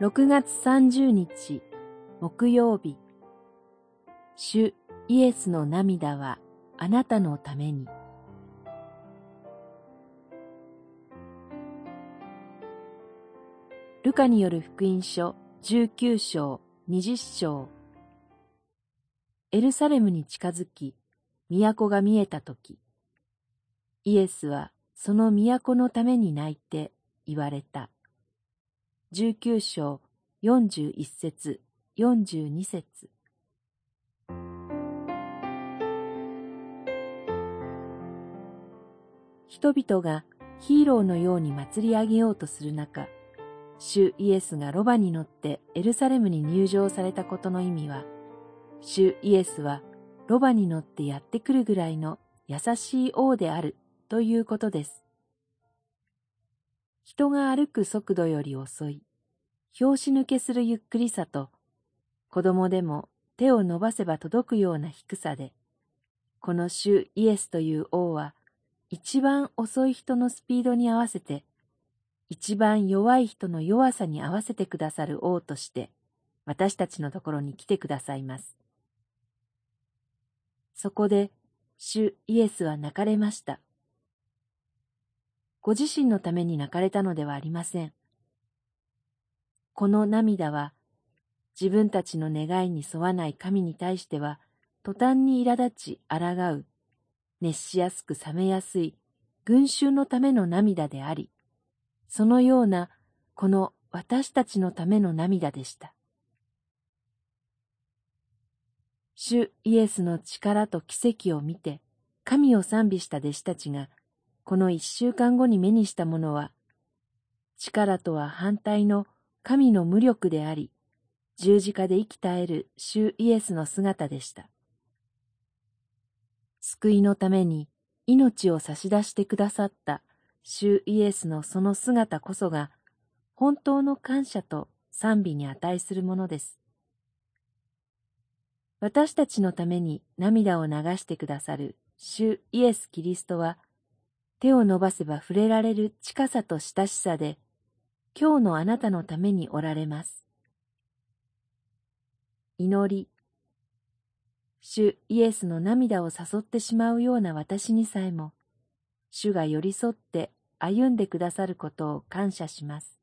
6月30日木曜日。主イエスの涙はあなたのために。ルカによる福音書19章20章。エルサレムに近づき都が見えたときイエスはその都のために泣いて言われた。19章41節42節人々がヒーローのように祭り上げようとする中、主イエスがロバに乗ってエルサレムに入場されたことの意味は、主イエスはロバに乗ってやってくるぐらいの優しい王であるということです。人が歩く速度より遅い、拍子抜けするゆっくりさと、子供でも手を伸ばせば届くような低さで、この主イエスという王は、一番遅い人のスピードに合わせて、一番弱い人の弱さに合わせてくださる王として、私たちのところに来てくださいます。そこで、主イエスは泣かれました。ご自身のために泣かれたのではありません。この涙は、自分たちの願いに沿わない神に対しては、途端に苛立ち、抗う、熱しやすく冷めやすい、群衆のための涙であり、そのような、この私たちのための涙でした。主イエスの力と奇跡を見て、神を賛美した弟子たちが、この一週間後に目にしたものは、力とは反対の神の無力であり、十字架で生き絶える主イエスの姿でした。救いのために命を差し出してくださった主イエスのその姿こそが、本当の感謝と賛美に値するものです。私たちのために涙を流してくださる主イエス・キリストは、手を伸ばせば触れられる近さと親しさで、今日のあなたのためにおられます。祈り。主イエスの涙を誘ってしまうような私にさえも、主が寄り添って歩んでくださることを感謝します。